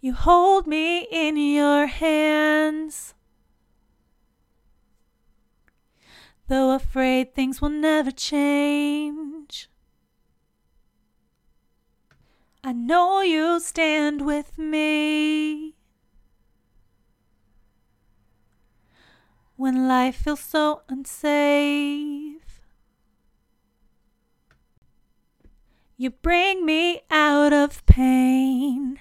You hold me in your hands. Though afraid things will never change. I know you stand with me. When life feels so unsafe, you bring me out of pain.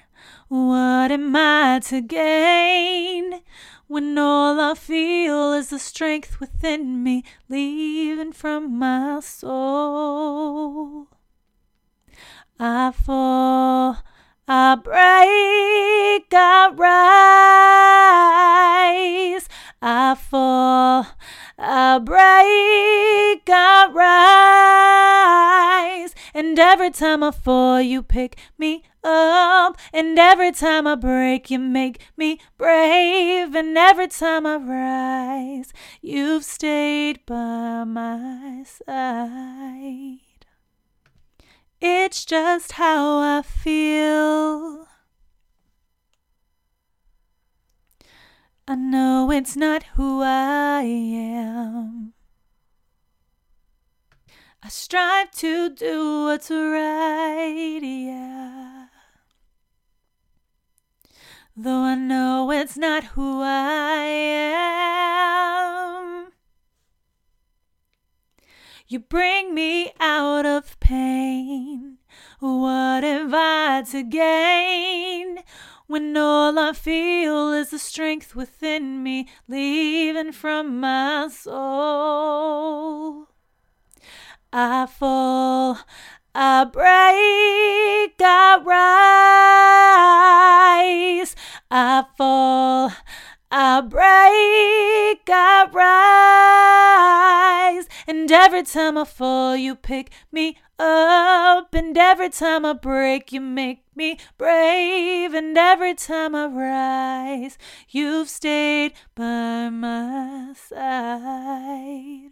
What am I to gain when all I feel is the strength within me leaving from my soul? I fall, I break, I rise. I fall, I break, I rise. And every time I fall, you pick me up. And every time I break, you make me brave. And every time I rise, you've stayed by my side. It's just how I feel. I know it's not who I am. I strive to do what's right, yeah. Though I know it's not who I am. You bring me out of pain. What have I to gain when all I feel is the strength within me leaving from my soul? I fall, I break, I rise. I fall, I break, I rise. And every time I fall, you pick me up. And every time I break, you make me brave. And every time I rise, you've stayed by my side.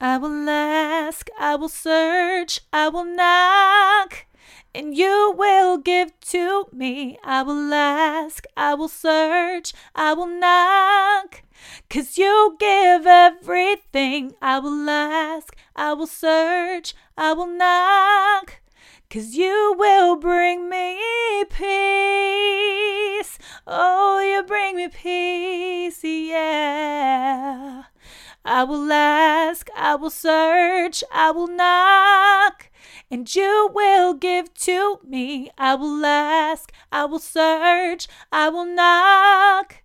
I will ask, I will search, I will knock, and you will give to me. I will ask, I will search, I will knock, cause you give everything. I will ask, I will search, I will knock. Cause you will bring me peace. Oh, you bring me peace, yeah. I will ask, I will search, I will knock, and you will give to me. I will ask, I will search, I will knock,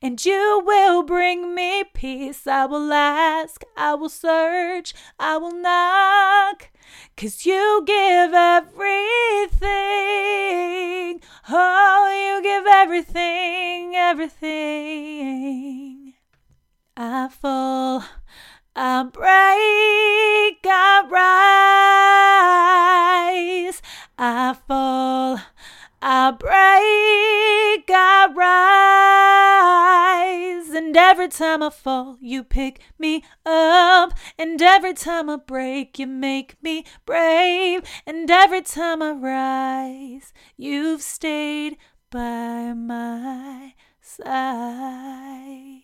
and you will bring me peace. I will ask, I will search, I will knock, cause you give everything. Oh, you give everything, everything. I fall, I break, I rise. I fall, I break, I rise. And every time I fall, you pick me up. And every time I break, you make me brave. And every time I rise, you've stayed by my side.